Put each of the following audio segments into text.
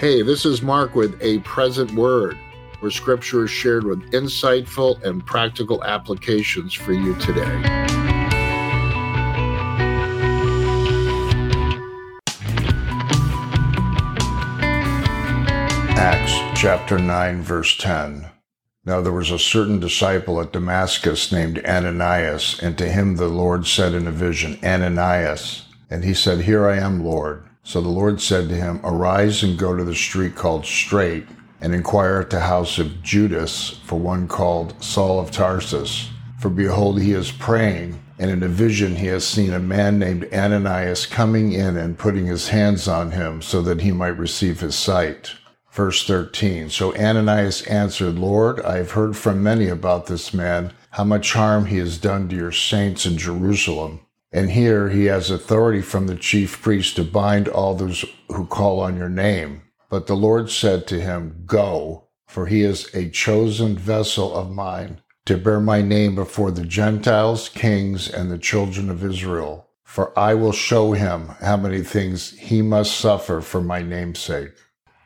Hey, this is Mark with a present word, where scripture is shared with insightful and practical applications for you today. Acts chapter 9, verse 10. Now there was a certain disciple at Damascus named Ananias, and to him the Lord said in a vision, Ananias. And he said, Here I am, Lord. So the Lord said to him, Arise and go to the street called Straight, and inquire at the house of Judas for one called Saul of Tarsus. For behold, he is praying, and in a vision he has seen a man named Ananias coming in and putting his hands on him so that he might receive his sight. Verse 13 So Ananias answered, Lord, I have heard from many about this man, how much harm he has done to your saints in Jerusalem. And here he has authority from the chief priest to bind all those who call on your name. But the Lord said to him, Go, for he is a chosen vessel of mine to bear my name before the Gentiles, kings, and the children of Israel. For I will show him how many things he must suffer for my name's sake.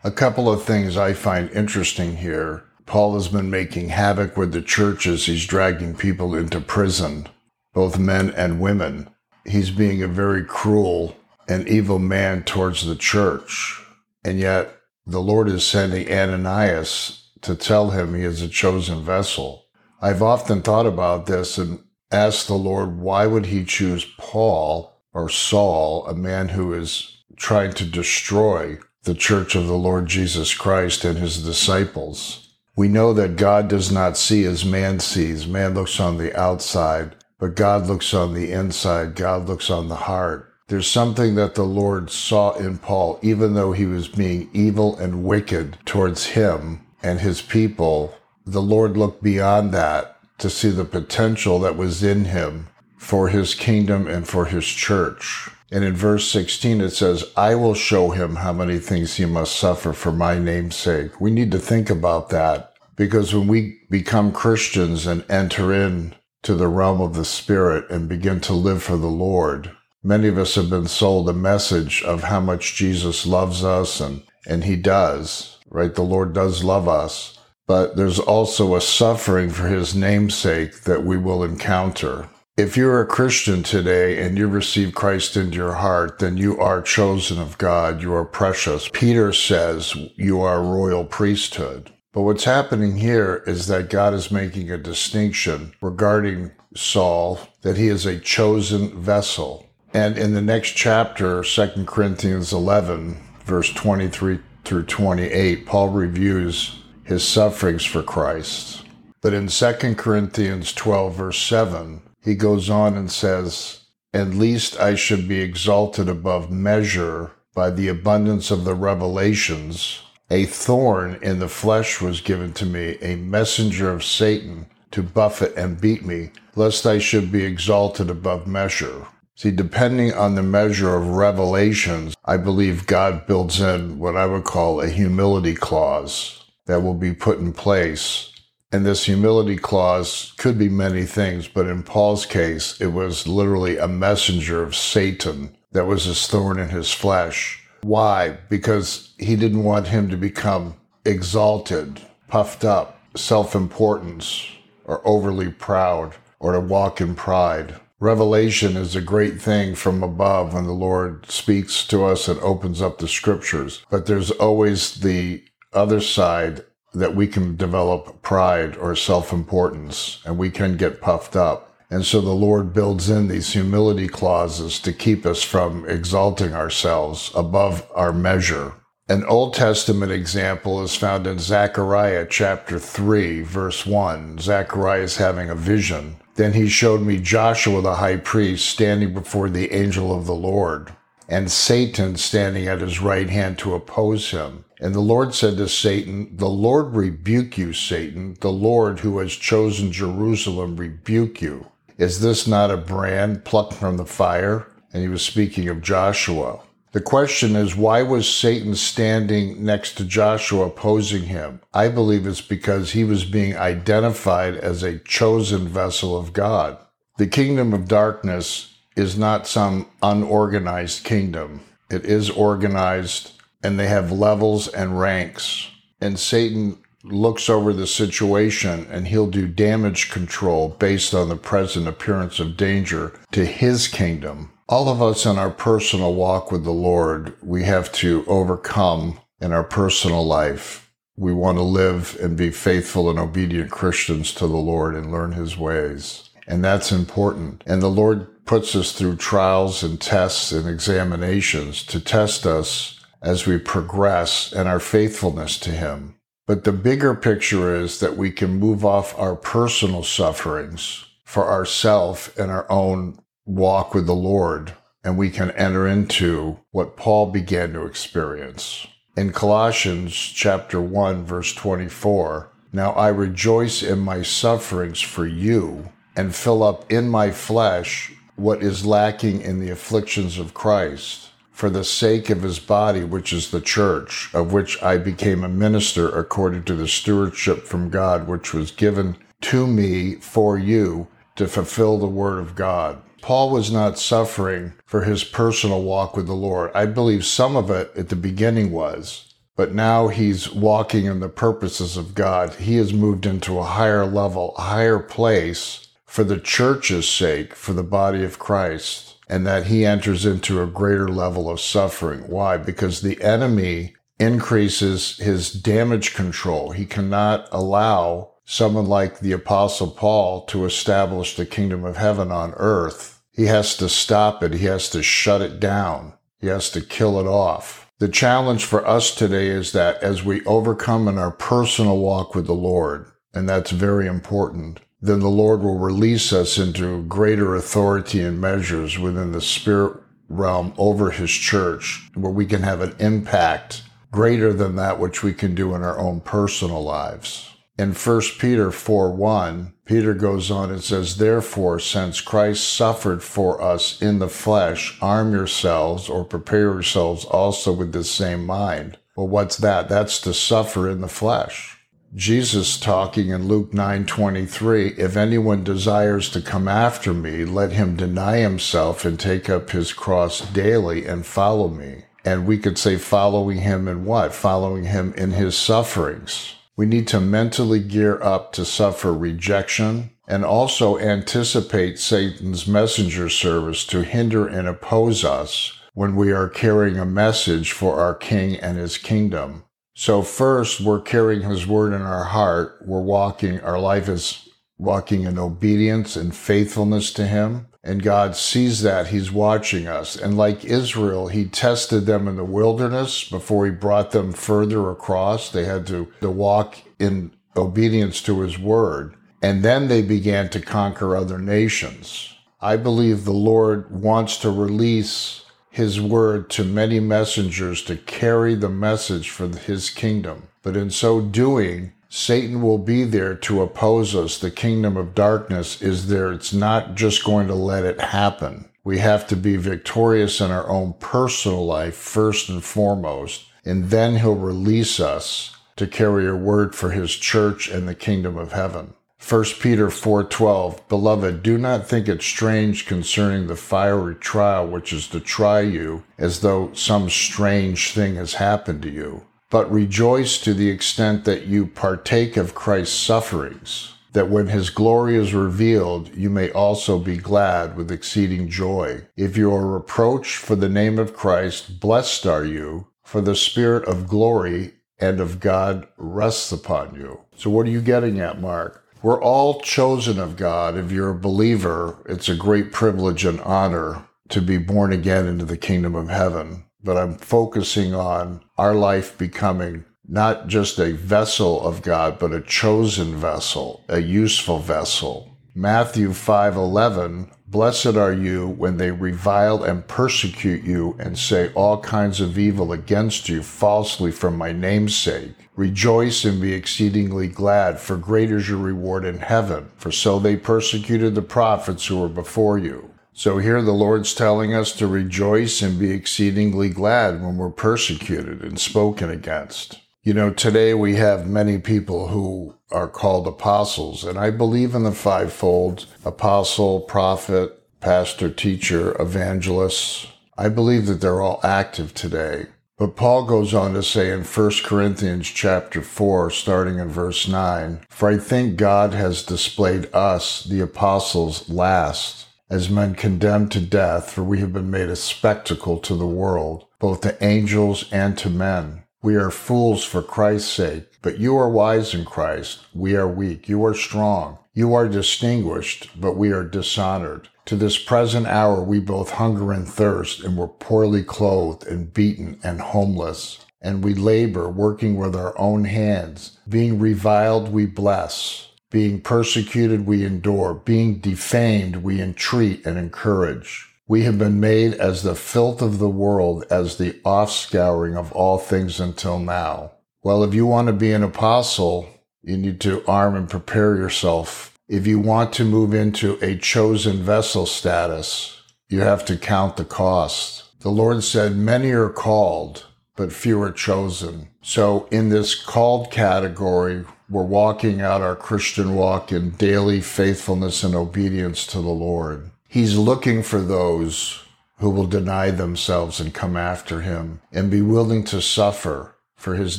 A couple of things I find interesting here. Paul has been making havoc with the churches. He's dragging people into prison, both men and women. He's being a very cruel and evil man towards the church. And yet the Lord is sending Ananias to tell him he is a chosen vessel. I've often thought about this and asked the Lord, why would he choose Paul or Saul, a man who is trying to destroy the church of the Lord Jesus Christ and his disciples. We know that God does not see as man sees. Man looks on the outside, but God looks on the inside. God looks on the heart. There's something that the Lord saw in Paul, even though he was being evil and wicked towards him and his people. The Lord looked beyond that to see the potential that was in him for his kingdom and for his church. And in verse 16, it says, I will show him how many things he must suffer for my name's sake. We need to think about that because when we become Christians and enter in to the realm of the Spirit and begin to live for the Lord, many of us have been sold a message of how much Jesus loves us and, and he does, right? The Lord does love us, but there's also a suffering for his namesake that we will encounter. If you're a Christian today and you receive Christ into your heart, then you are chosen of God. You are precious. Peter says you are a royal priesthood. But what's happening here is that God is making a distinction regarding Saul, that he is a chosen vessel. And in the next chapter, 2 Corinthians 11, verse 23 through 28, Paul reviews his sufferings for Christ. But in 2 Corinthians 12, verse 7, he goes on and says, At least I should be exalted above measure by the abundance of the revelations. A thorn in the flesh was given to me, a messenger of Satan to buffet and beat me, lest I should be exalted above measure. See, depending on the measure of revelations, I believe God builds in what I would call a humility clause that will be put in place and this humility clause could be many things, but in Paul's case, it was literally a messenger of Satan that was his thorn in his flesh. Why? Because he didn't want him to become exalted, puffed up, self importance, or overly proud, or to walk in pride. Revelation is a great thing from above when the Lord speaks to us and opens up the scriptures. But there's always the other side that we can develop pride or self-importance and we can get puffed up. And so the Lord builds in these humility clauses to keep us from exalting ourselves above our measure. An Old Testament example is found in Zechariah chapter 3, verse 1. Zechariah is having a vision. Then he showed me Joshua the high priest standing before the angel of the Lord, and Satan standing at his right hand to oppose him. And the Lord said to Satan, The Lord rebuke you, Satan. The Lord who has chosen Jerusalem rebuke you. Is this not a brand plucked from the fire? And he was speaking of Joshua. The question is, why was Satan standing next to Joshua opposing him? I believe it's because he was being identified as a chosen vessel of God. The kingdom of darkness is not some unorganized kingdom. It is organized and they have levels and ranks. And Satan looks over the situation and he'll do damage control based on the present appearance of danger to his kingdom. All of us in our personal walk with the Lord, we have to overcome in our personal life. We want to live and be faithful and obedient Christians to the Lord and learn his ways. And that's important. And the Lord puts us through trials and tests and examinations to test us as we progress in our faithfulness to him. But the bigger picture is that we can move off our personal sufferings for ourself and our own walk with the Lord, and we can enter into what Paul began to experience. In Colossians chapter 1 verse 24, now I rejoice in my sufferings for you and fill up in my flesh what is lacking in the afflictions of Christ for the sake of his body, which is the church, of which I became a minister according to the stewardship from God, which was given to me for you to fulfill the word of God. Paul was not suffering for his personal walk with the Lord. I believe some of it at the beginning was, but now he's walking in the purposes of God. He has moved into a higher level, a higher place for the church's sake, for the body of Christ and that he enters into a greater level of suffering. Why? Because the enemy increases his damage control. He cannot allow someone like the apostle Paul to establish the kingdom of heaven on earth. He has to stop it. He has to shut it down. He has to kill it off. The challenge for us today is that as we overcome in our personal walk with the Lord, and that's very important, then the Lord will release us into greater authority and measures within the spirit realm over his church, where we can have an impact greater than that which we can do in our own personal lives. In 1 Peter 4 1, Peter goes on and says, Therefore, since Christ suffered for us in the flesh, arm yourselves or prepare yourselves also with the same mind. Well, what's that? That's to suffer in the flesh. Jesus talking in Luke 9:23, if anyone desires to come after me, let him deny himself and take up his cross daily and follow me. And we could say following him in what? Following him in his sufferings. We need to mentally gear up to suffer rejection and also anticipate Satan's messenger service to hinder and oppose us when we are carrying a message for our king and his kingdom. So first, we're carrying his word in our heart. We're walking, our life is walking in obedience and faithfulness to him. And God sees that he's watching us. And like Israel, he tested them in the wilderness before he brought them further across. They had to, to walk in obedience to his word. And then they began to conquer other nations. I believe the Lord wants to release his word to many messengers to carry the message for his kingdom. But in so doing, Satan will be there to oppose us. The kingdom of darkness is there. It's not just going to let it happen. We have to be victorious in our own personal life first and foremost, and then he'll release us to carry a word for his church and the kingdom of heaven. 1 Peter 4:12 Beloved do not think it strange concerning the fiery trial which is to try you as though some strange thing has happened to you but rejoice to the extent that you partake of Christ's sufferings that when his glory is revealed you may also be glad with exceeding joy. If you are reproached for the name of Christ blessed are you for the spirit of glory and of God rests upon you. So what are you getting at Mark we're all chosen of God. If you're a believer, it's a great privilege and honor to be born again into the kingdom of heaven. But I'm focusing on our life becoming not just a vessel of God, but a chosen vessel, a useful vessel. Matthew 5:11 Blessed are you when they revile and persecute you and say all kinds of evil against you falsely for my name's sake. Rejoice and be exceedingly glad, for great is your reward in heaven, for so they persecuted the prophets who were before you. So here the Lord's telling us to rejoice and be exceedingly glad when we're persecuted and spoken against. You know, today we have many people who are called apostles, and I believe in the fivefold apostle, prophet, pastor, teacher, evangelist. I believe that they're all active today. But Paul goes on to say in 1 Corinthians chapter 4, starting in verse 9, For I think God has displayed us, the apostles, last, as men condemned to death, for we have been made a spectacle to the world, both to angels and to men. We are fools for Christ's sake, but you are wise in Christ. We are weak. You are strong. You are distinguished, but we are dishonored. To this present hour we both hunger and thirst, and were poorly clothed, and beaten, and homeless. And we labor, working with our own hands. Being reviled, we bless. Being persecuted, we endure. Being defamed, we entreat and encourage. We have been made as the filth of the world, as the offscouring of all things until now. Well, if you want to be an apostle, you need to arm and prepare yourself if you want to move into a chosen vessel status, you have to count the cost. The Lord said, Many are called, but few are chosen. So, in this called category, we're walking out our Christian walk in daily faithfulness and obedience to the Lord. He's looking for those who will deny themselves and come after him and be willing to suffer for his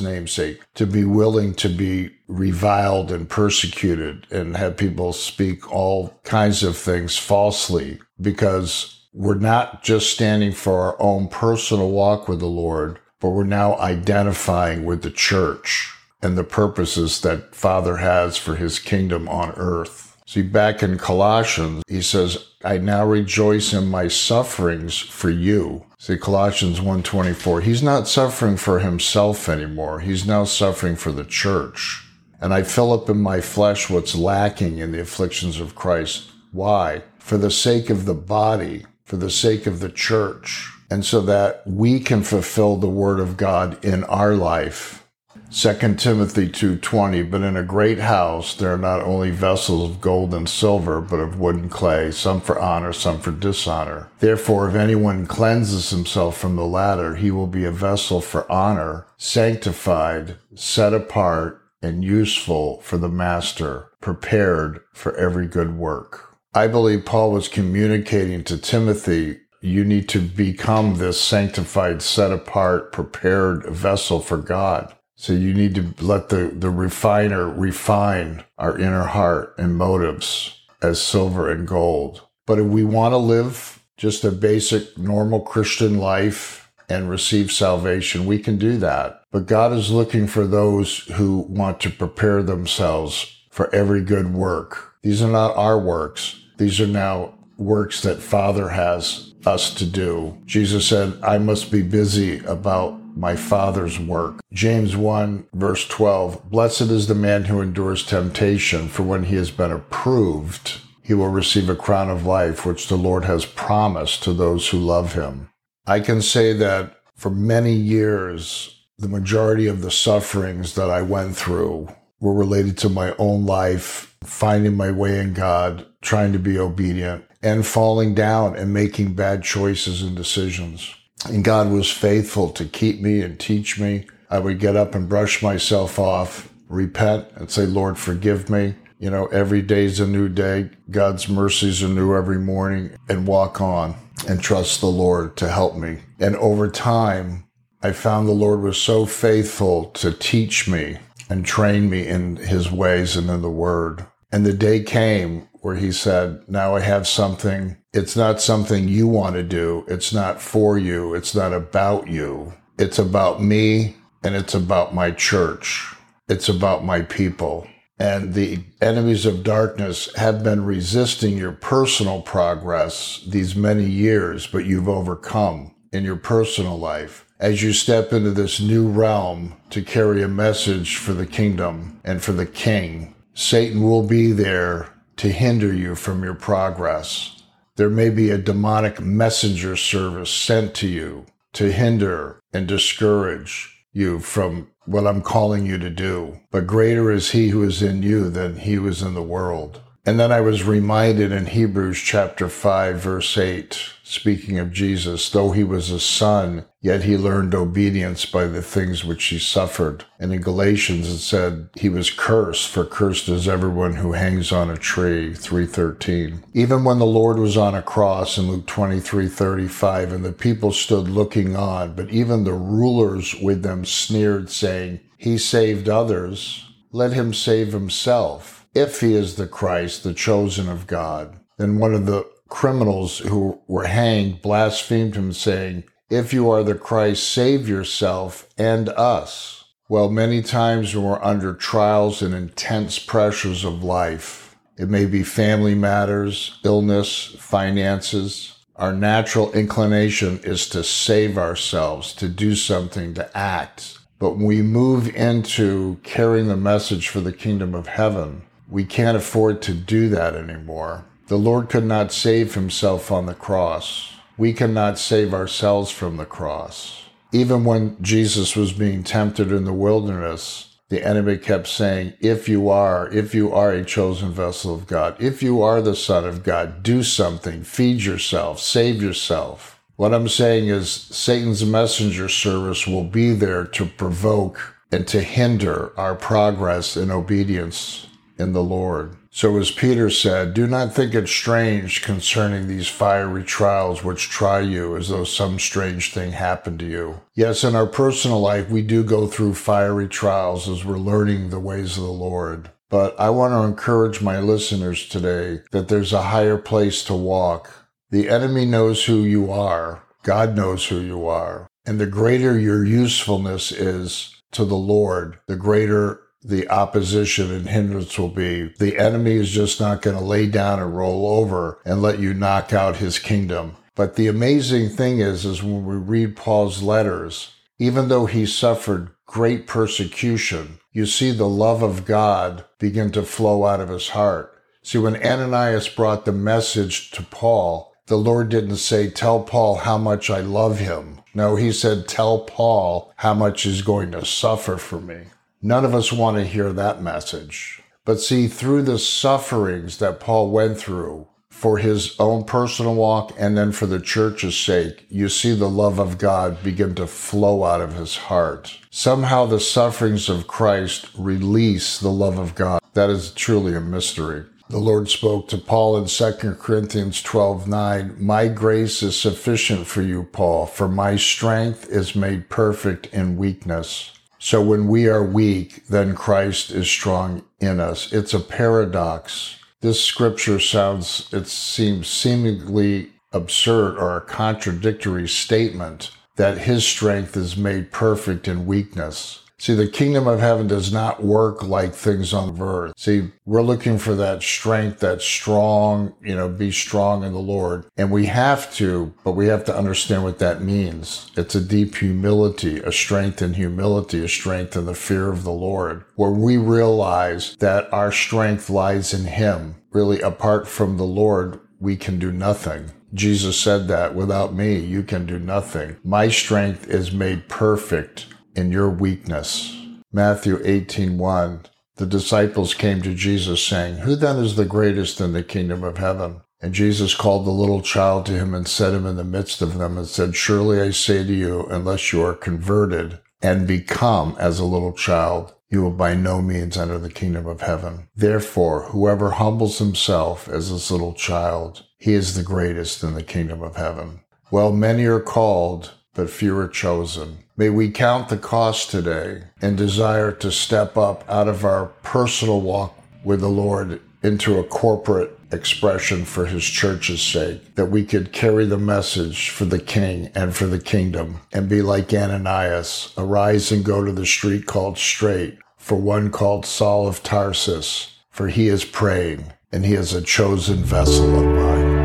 namesake, to be willing to be reviled and persecuted and have people speak all kinds of things falsely because we're not just standing for our own personal walk with the Lord, but we're now identifying with the church and the purposes that Father has for his kingdom on earth. See, back in Colossians, he says, I now rejoice in my sufferings for you See Colossians 1:24. He's not suffering for himself anymore. He's now suffering for the church. And I fill up in my flesh what's lacking in the afflictions of Christ. Why? For the sake of the body, for the sake of the church, and so that we can fulfill the word of God in our life 2 Timothy 2:20 But in a great house there are not only vessels of gold and silver but of wood and clay some for honor some for dishonor Therefore if anyone cleanses himself from the latter he will be a vessel for honor sanctified set apart and useful for the master prepared for every good work I believe Paul was communicating to Timothy you need to become this sanctified, set apart, prepared vessel for God. So you need to let the, the refiner refine our inner heart and motives as silver and gold. But if we want to live just a basic, normal Christian life and receive salvation, we can do that. But God is looking for those who want to prepare themselves for every good work. These are not our works. These are now works that Father has us to do. Jesus said, I must be busy about my Father's work. James 1 verse 12, Blessed is the man who endures temptation, for when he has been approved, he will receive a crown of life, which the Lord has promised to those who love him. I can say that for many years, the majority of the sufferings that I went through were related to my own life, finding my way in God, trying to be obedient, and falling down and making bad choices and decisions. And God was faithful to keep me and teach me. I would get up and brush myself off, repent and say, Lord, forgive me. You know, every day's a new day. God's mercies are new every morning and walk on and trust the Lord to help me. And over time, I found the Lord was so faithful to teach me and train me in his ways and in the word. And the day came where he said, Now I have something. It's not something you want to do. It's not for you. It's not about you. It's about me and it's about my church. It's about my people. And the enemies of darkness have been resisting your personal progress these many years, but you've overcome in your personal life. As you step into this new realm to carry a message for the kingdom and for the king, Satan will be there to hinder you from your progress. There may be a demonic messenger service sent to you to hinder and discourage you from what I'm calling you to do. But greater is he who is in you than he who is in the world. And then I was reminded in Hebrews chapter 5, verse 8, speaking of Jesus, though he was a son, yet he learned obedience by the things which he suffered. And in Galatians it said he was cursed, for cursed is everyone who hangs on a tree, 313. Even when the Lord was on a cross in Luke 23, 35, and the people stood looking on, but even the rulers with them sneered, saying, He saved others, let him save himself if he is the Christ, the chosen of God. Then one of the criminals who were hanged blasphemed him, saying, If you are the Christ, save yourself and us. Well, many times when we're under trials and intense pressures of life, it may be family matters, illness, finances. Our natural inclination is to save ourselves, to do something, to act. But when we move into carrying the message for the kingdom of heaven, we can't afford to do that anymore. The Lord could not save himself on the cross. We cannot save ourselves from the cross. Even when Jesus was being tempted in the wilderness, the enemy kept saying, If you are, if you are a chosen vessel of God, if you are the Son of God, do something, feed yourself, save yourself. What I'm saying is, Satan's messenger service will be there to provoke and to hinder our progress in obedience in the Lord. So as Peter said, do not think it strange concerning these fiery trials which try you as though some strange thing happened to you. Yes, in our personal life, we do go through fiery trials as we're learning the ways of the Lord. But I want to encourage my listeners today that there's a higher place to walk. The enemy knows who you are. God knows who you are. And the greater your usefulness is to the Lord, the greater the opposition and hindrance will be. The enemy is just not going to lay down and roll over and let you knock out his kingdom. But the amazing thing is, is when we read Paul's letters, even though he suffered great persecution, you see the love of God begin to flow out of his heart. See, when Ananias brought the message to Paul, the Lord didn't say, tell Paul how much I love him. No, he said, tell Paul how much he's going to suffer for me. None of us want to hear that message. But see, through the sufferings that Paul went through for his own personal walk and then for the church's sake, you see the love of God begin to flow out of his heart. Somehow the sufferings of Christ release the love of God. That is truly a mystery. The Lord spoke to Paul in 2 Corinthians 12, 9, My grace is sufficient for you, Paul, for my strength is made perfect in weakness. So when we are weak, then Christ is strong in us. It's a paradox. This scripture sounds, it seems seemingly absurd or a contradictory statement that his strength is made perfect in weakness. See, the kingdom of heaven does not work like things on earth. See, we're looking for that strength, that strong, you know, be strong in the Lord. And we have to, but we have to understand what that means. It's a deep humility, a strength in humility, a strength in the fear of the Lord, where we realize that our strength lies in Him. Really, apart from the Lord, we can do nothing. Jesus said that without me, you can do nothing. My strength is made perfect in your weakness. Matthew 18:1 The disciples came to Jesus saying, "Who then is the greatest in the kingdom of heaven?" And Jesus called the little child to him and set him in the midst of them and said, Surely I say to you, unless you are converted and become as a little child, you will by no means enter the kingdom of heaven. Therefore, whoever humbles himself as this little child, he is the greatest in the kingdom of heaven. Well, many are called, but few are chosen. May we count the cost today and desire to step up out of our personal walk with the Lord into a corporate expression for his church's sake, that we could carry the message for the king and for the kingdom and be like Ananias, arise and go to the street called Straight, for one called Saul of Tarsus, for he is praying and he is a chosen vessel of mine.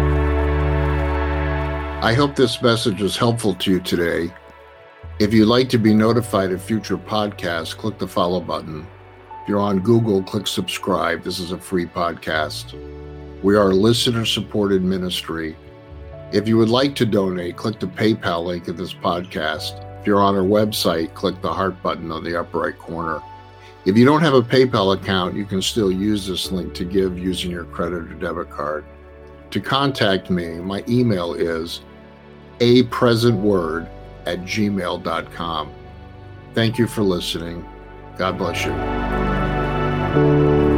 I hope this message was helpful to you today. If you'd like to be notified of future podcasts, click the follow button. If you're on Google, click subscribe. This is a free podcast. We are a listener supported ministry. If you would like to donate, click the PayPal link of this podcast. If you're on our website, click the heart button on the upper right corner. If you don't have a PayPal account, you can still use this link to give using your credit or debit card. To contact me, my email is a presentword at gmail.com. Thank you for listening. God bless you.